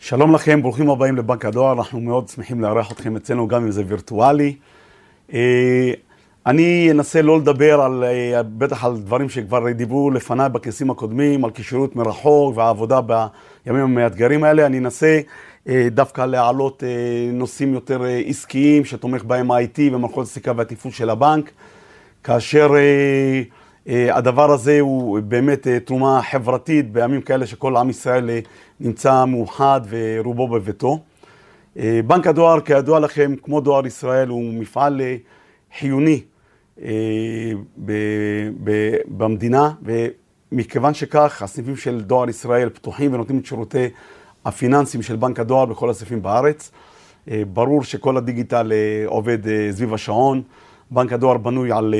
שלום לכם, ברוכים הבאים לבנק הדואר, אנחנו מאוד שמחים לארח אתכם אצלנו, גם אם זה וירטואלי. אני אנסה לא לדבר על, בטח על דברים שכבר דיברו לפניי בכנסים הקודמים, על קישוריות מרחוק והעבודה בימים המאתגרים האלה. אני אנסה דווקא להעלות נושאים יותר עסקיים, שתומך בהם IT ומערכות הסליקה והתפעול של הבנק, כאשר הדבר הזה הוא באמת תרומה חברתית בימים כאלה שכל עם ישראל נמצא מאוחד ורובו בביתו. בנק הדואר, כידוע לכם, כמו דואר ישראל, הוא מפעל חיוני במדינה, ומכיוון שכך, הסניפים של דואר ישראל פתוחים ונותנים את שירותי הפיננסים של בנק הדואר בכל הסניפים בארץ. ברור שכל הדיגיטל עובד סביב השעון. בנק הדואר בנוי על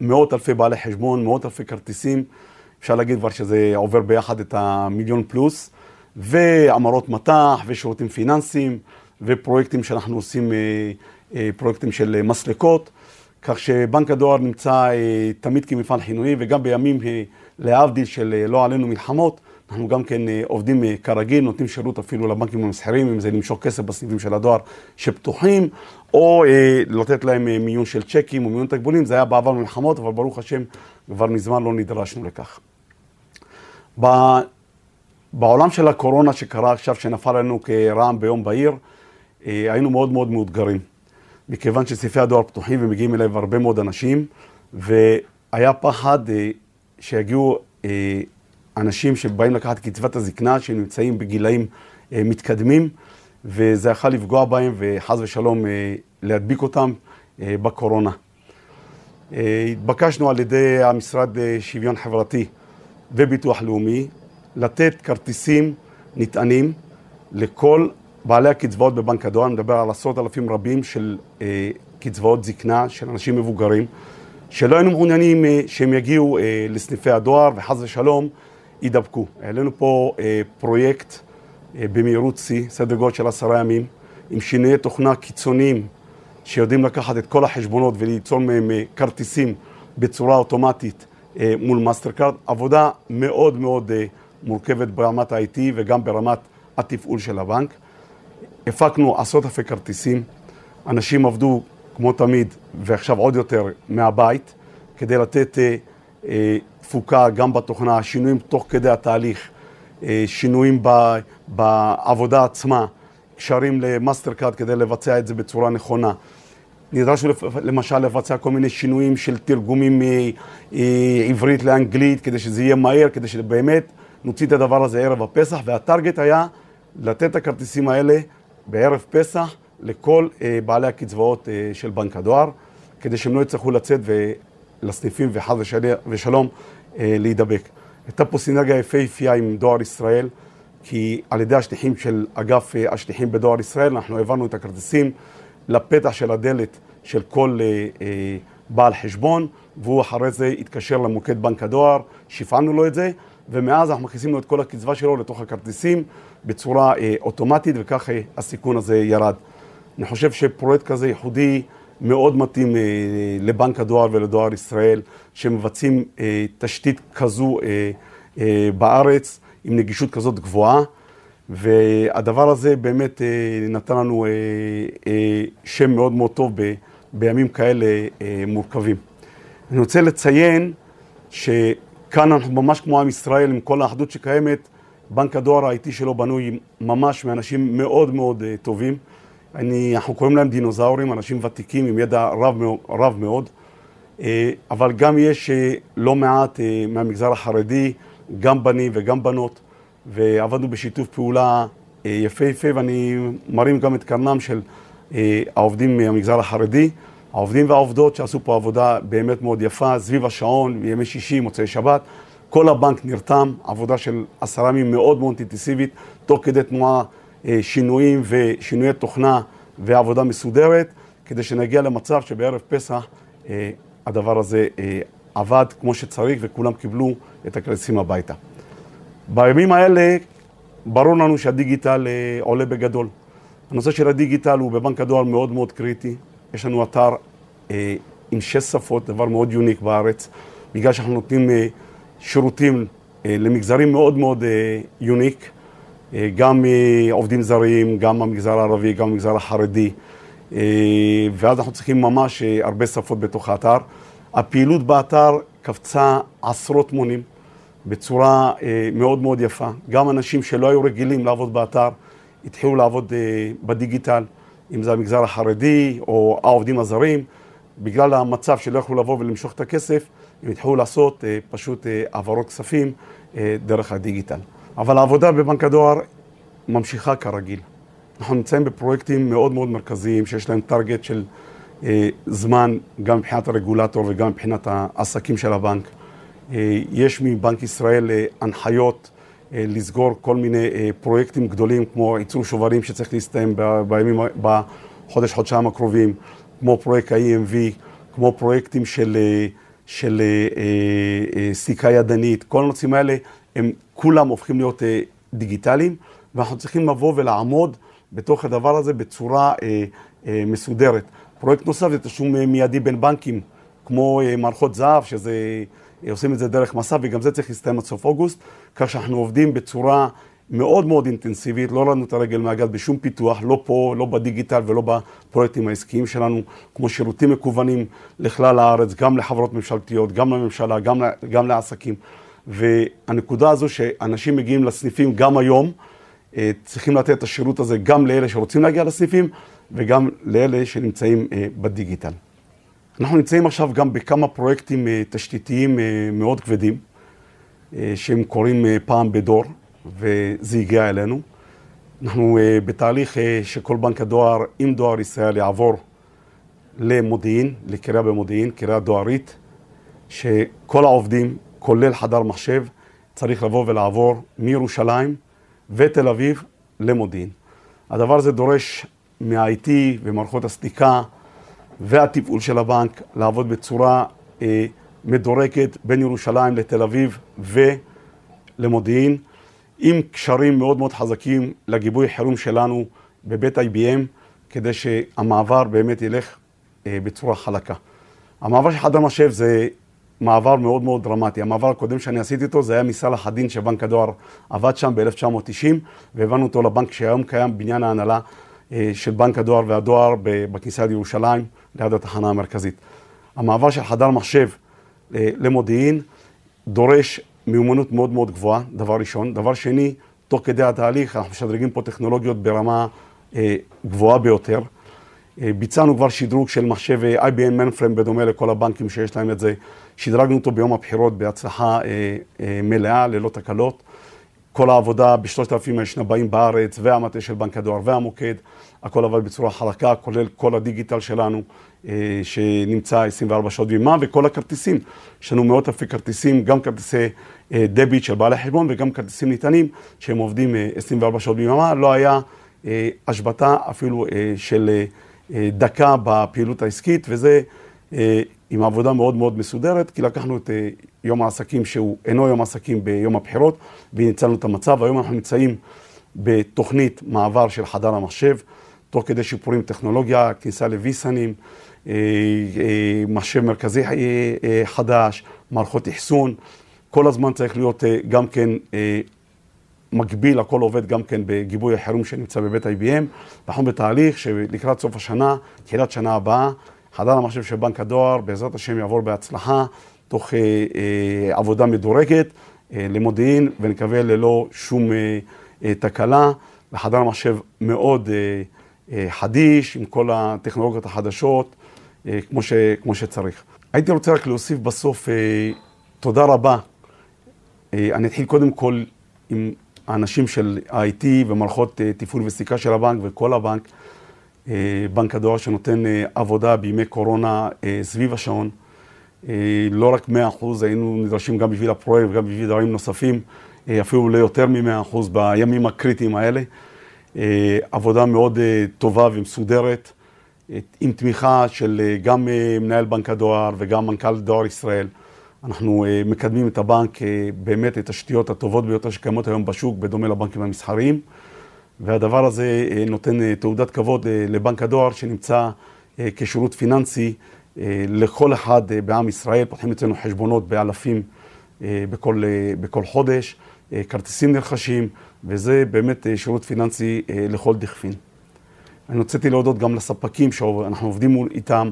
מאות אלפי בעלי חשבון, מאות אלפי כרטיסים. אפשר להגיד כבר שזה עובר ביחד את המיליון פלוס. והמרות מט"ח ושירותים פיננסיים ופרויקטים שאנחנו עושים, פרויקטים של מסלקות, כך שבנק הדואר נמצא תמיד כמפעל חינוכי וגם בימים להבדיל של לא עלינו מלחמות, אנחנו גם כן עובדים כרגיל, נותנים שירות אפילו לבנקים המסחריים, אם זה למשוך כסף בסניפים של הדואר שפתוחים, או לתת להם מיון של צ'קים או מיון תקבולים, זה היה בעבר מלחמות, אבל ברוך השם כבר מזמן לא נדרשנו לכך. בעולם של הקורונה שקרה עכשיו, שנפל לנו כרעם ביום בהיר, היינו מאוד מאוד מאותגרים. מכיוון שסניפי הדואר פתוחים ומגיעים אליהם הרבה מאוד אנשים, והיה פחד שיגיעו אנשים שבאים לקחת קצבת הזקנה, שנמצאים בגילאים מתקדמים, וזה יכול לפגוע בהם וחס ושלום להדביק אותם בקורונה. התבקשנו על ידי המשרד לשוויון חברתי וביטוח לאומי, לתת כרטיסים נטענים לכל בעלי הקצבאות בבנק הדואר, אני מדבר על עשרות אלפים רבים של אה, קצבאות זקנה של אנשים מבוגרים, שלא היינו מעוניינים אה, שהם יגיעו אה, לסניפי הדואר וחס ושלום יידבקו. העלינו פה אה, פרויקט אה, במהירות שיא, סדר גודל של עשרה ימים, עם שינויי תוכנה קיצוניים שיודעים לקחת את כל החשבונות וליצור מהם אה, כרטיסים בצורה אוטומטית אה, מול מאסטרקארד, עבודה מאוד מאוד אה, מורכבת ברמת ה-IT וגם ברמת התפעול של הבנק. הפקנו עשרות אלפי כרטיסים, אנשים עבדו כמו תמיד ועכשיו עוד יותר מהבית כדי לתת אה, תפוקה גם בתוכנה, שינויים תוך כדי התהליך, אה, שינויים בעבודה עצמה, קשרים למאסטרקארד כדי לבצע את זה בצורה נכונה. נדרשנו למשל לבצע כל מיני שינויים של תרגומים מעברית לאנגלית כדי שזה יהיה מהר, כדי שבאמת נוציא את הדבר הזה ערב הפסח, והטרגט היה לתת את הכרטיסים האלה בערב פסח לכל אה, בעלי הקצבאות אה, של בנק הדואר, כדי שהם לא יצטרכו לצאת לסניפים וחס ושלום אה, להידבק. הייתה פה סינרגיה יפהפייה עם דואר ישראל, כי על ידי השליחים של אגף השליחים בדואר ישראל, אנחנו העברנו את הכרטיסים לפתח של הדלת של כל בעל חשבון, והוא אחרי זה התקשר למוקד בנק הדואר, שפעלנו לו את זה. ומאז אנחנו מכניסים לו את כל הקצבה שלו לתוך הכרטיסים בצורה אה, אוטומטית, וכך אה, הסיכון הזה ירד. אני חושב שפרויקט כזה ייחודי מאוד מתאים אה, לבנק הדואר ולדואר ישראל, שמבצעים אה, תשתית כזו אה, אה, בארץ, עם נגישות כזאת גבוהה, והדבר הזה באמת אה, נתן לנו אה, אה, שם מאוד מאוד טוב ב, בימים כאלה אה, מורכבים. אני רוצה לציין ש... כאן אנחנו ממש כמו עם ישראל, עם כל האחדות שקיימת, בנק הדואר האיטי שלו בנוי ממש מאנשים מאוד מאוד uh, טובים. אני, אנחנו קוראים להם דינוזאורים, אנשים ותיקים עם ידע רב, רב מאוד, uh, אבל גם יש uh, לא מעט uh, מהמגזר החרדי, גם בנים וגם בנות, ועבדנו בשיתוף פעולה יפהפה, ואני מרים גם את קרנם של העובדים מהמגזר החרדי. העובדים והעובדות שעשו פה עבודה באמת מאוד יפה, סביב השעון, ימי שישי, מוצאי שבת. כל הבנק נרתם, עבודה של עשרה ימים מאוד מאוד אינטנסיבית, תוך כדי תנועה שינויים ושינויי תוכנה ועבודה מסודרת, כדי שנגיע למצב שבערב פסח הדבר הזה עבד כמו שצריך וכולם קיבלו את הכרטיסים הביתה. בימים האלה ברור לנו שהדיגיטל עולה בגדול. הנושא של הדיגיטל הוא בבנק הדואר מאוד מאוד קריטי. יש לנו אתר אה, עם שש שפות, דבר מאוד יוניק בארץ, בגלל שאנחנו נותנים אה, שירותים אה, למגזרים מאוד מאוד אה, יוניק. גם עובדים זרים, גם במגזר הערבי, גם במגזר החרדי, ואז אנחנו צריכים ממש הרבה שפות בתוך האתר. הפעילות באתר קפצה עשרות מונים בצורה מאוד מאוד יפה. גם אנשים שלא היו רגילים לעבוד באתר, התחילו לעבוד בדיגיטל, אם זה המגזר החרדי או העובדים הזרים. בגלל המצב שלא יכלו לבוא ולמשוך את הכסף, הם התחילו לעשות אה, פשוט אה, העברות כספים אה, דרך הדיגיטל. אבל העבודה בבנק הדואר ממשיכה כרגיל. אנחנו נמצאים בפרויקטים מאוד מאוד מרכזיים, שיש להם טרגט של זמן, גם מבחינת הרגולטור וגם מבחינת העסקים של הבנק. יש מבנק ישראל הנחיות לסגור כל מיני פרויקטים גדולים, כמו ייצור שוברים שצריך להסתיים בימים, בחודש, חודשיים הקרובים. כמו פרויקט ה-EMV, כמו פרויקטים של, אה, של אה, אה, סיכה ידנית, כל הנושאים האלה הם כולם הופכים להיות דיגיטליים, ואנחנו צריכים לבוא ולעמוד בתוך הדבר הזה בצורה מסודרת. פרויקט נוסף זה תשלום מיידי בין בנקים, כמו מערכות זהב, שזה, עושים את זה דרך מסע, וגם זה צריך להסתיים עד סוף אוגוסט, כך שאנחנו עובדים בצורה מאוד מאוד אינטנסיבית, לא לנו את הרגל מהגז בשום פיתוח, לא פה, לא בדיגיטל ולא בפרויקטים העסקיים שלנו, כמו שירותים מקוונים לכלל הארץ, גם לחברות ממשלתיות, גם לממשלה, גם, גם לעסקים. והנקודה הזו שאנשים מגיעים לסניפים גם היום, אה, צריכים לתת את השירות הזה גם לאלה שרוצים להגיע לסניפים וגם לאלה שנמצאים אה, בדיגיטל. אנחנו נמצאים עכשיו גם בכמה פרויקטים אה, תשתיתיים מאוד כבדים, שהם קורים פעם בדור. וזה הגיע אלינו. אנחנו בתהליך שכל בנק הדואר עם דואר ישראל יעבור למודיעין, לקריאה במודיעין, קריאה דוארית, שכל העובדים, כולל חדר מחשב, צריך לבוא ולעבור מירושלים ותל אביב למודיעין. הדבר הזה דורש מה-IT ומערכות הסליקה והתפעול של הבנק לעבוד בצורה אה, מדורגת בין ירושלים לתל אביב ולמודיעין. עם קשרים מאוד מאוד חזקים לגיבוי חירום שלנו בבית IBM, כדי שהמעבר באמת ילך אה, בצורה חלקה. המעבר של חדר מחשב זה מעבר מאוד מאוד דרמטי. המעבר הקודם שאני עשיתי אותו זה היה מסלאח א-דין שבנק הדואר עבד שם ב-1990, והבאנו אותו לבנק שהיום קיים בניין ההנהלה אה, של בנק הדואר והדואר בכניסה לירושלים, ליד התחנה המרכזית. המעבר של חדר מחשב אה, למודיעין דורש מיומנות מאוד מאוד גבוהה, דבר ראשון. דבר שני, תוך כדי התהליך אנחנו משדרגים פה טכנולוגיות ברמה אה, גבוהה ביותר. אה, ביצענו כבר שדרוג של מחשב IBM מנפרם בדומה לכל הבנקים שיש להם את זה. שדרגנו אותו ביום הבחירות בהצלחה אה, אה, מלאה, ללא תקלות. כל העבודה בשלושת אלפים השנבאים בארץ והמטה של בנק הדואר והמוקד, הכל עבד בצורה חלקה, כולל כל הדיגיטל שלנו. שנמצא 24 שעות בימה, וכל הכרטיסים, יש לנו מאות אלפי כרטיסים, גם כרטיסי דביט של בעלי חשבון וגם כרטיסים ניתנים, שהם עובדים 24 אה, שעות ביממה, לא היה השבתה אפילו של דקה בפעילות העסקית, וזה עם עבודה מאוד מאוד מסודרת, כי לקחנו את יום העסקים שהוא אינו יום העסקים ביום הבחירות, וניצלנו את המצב. היום אנחנו נמצאים בתוכנית מעבר של חדר המחשב, תוך כדי שיפורים טכנולוגיה, כניסה לוויסנים, אה, אה, מחשב מרכזי אה, חדש, מערכות אחסון, כל הזמן צריך להיות גם כן מקביל, הכל עובד גם כן בגיבוי החירום שנמצא בבית IBM. אנחנו בתהליך שלקראת סוף השנה, תחילת שנה הבאה, חדר המחשב של בנק הדואר, בעזרת השם יעבור בהצלחה, תוך עבודה מדורגת למודיעין, ונקווה ללא שום תקלה. וחדר המחשב מאוד חדיש, עם כל הטכנולוגיות החדשות. אה, כמו, ש, כמו שצריך. הייתי רוצה רק להוסיף בסוף אה, תודה רבה. אה, אני אתחיל קודם כל עם האנשים של ה-IT ומערכות תפעול וסיכה של הבנק וכל הבנק, בנק הדואר שנותן עבודה בימי קורונה סביב השעון. לא רק 100%, היינו נדרשים גם בשביל הפרויקט וגם בשביל דברים נוספים, אפילו ליותר מ-100% בימים הקריטיים האלה. עבודה מאוד טובה ומסודרת. עם תמיכה של אה, גם אה, מנהל בנק הדואר וגם מנכ"ל דואר ישראל. אנחנו אה, מקדמים את הבנק באמת את התשתיות הטובות ביותר שקיימות היום בשוק, בדומה לבנקים המסחריים. והדבר הזה נותן תעודת כבוד לבנק הדואר שנמצא כשירות פיננסי לכל אחד בעם ישראל. פותחים אצלנו חשבונות באלפים בכל, בכל חודש, כרטיסים נרכשים, וזה באמת שירות פיננסי לכל דכפין. אני רציתי להודות גם לספקים שאנחנו עובדים איתם,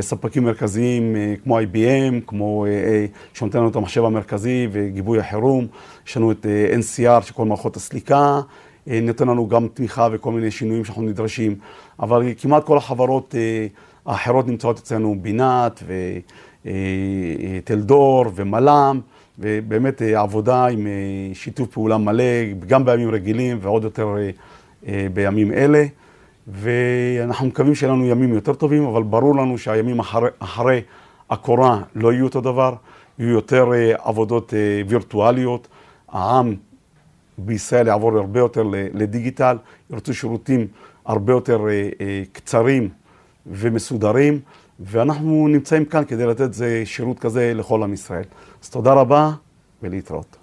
ספקים מרכזיים כמו IBM, כמו שנותן לנו את המחשב המרכזי וגיבוי החירום, יש לנו את NCR שכל מערכות הסליקה, נותן לנו גם תמיכה וכל מיני שינויים שאנחנו נדרשים, אבל כמעט כל החברות האחרות נמצאות אצלנו, בינת וטלדור ומלאם, ובאמת עבודה עם שיתוף פעולה מלא, גם בימים רגילים ועוד יותר בימים אלה. ואנחנו מקווים שיהיה לנו ימים יותר טובים, אבל ברור לנו שהימים אחרי, אחרי הקורה לא יהיו אותו דבר, יהיו יותר עבודות וירטואליות. העם בישראל יעבור הרבה יותר לדיגיטל, ירצו שירותים הרבה יותר קצרים ומסודרים, ואנחנו נמצאים כאן כדי לתת שירות כזה לכל עם ישראל. אז תודה רבה ולהתראות.